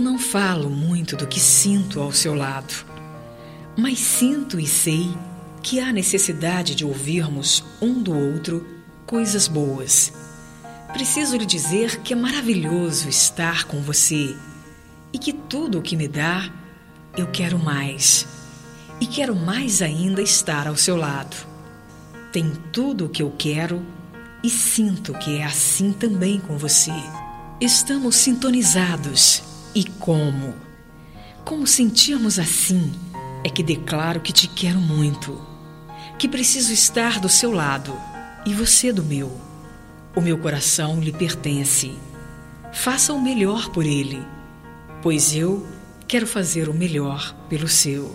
não falo muito do que sinto ao seu lado, mas sinto e sei que há necessidade de ouvirmos um do outro coisas boas. Preciso lhe dizer que é maravilhoso estar com você e que tudo o que me dá, eu quero mais. E quero mais ainda estar ao seu lado. Tem tudo o que eu quero e sinto que é assim também com você. Estamos sintonizados. E como? Como sentirmos assim, é que declaro que te quero muito, que preciso estar do seu lado e você do meu. O meu coração lhe pertence. Faça o melhor por ele, pois eu quero fazer o melhor pelo seu.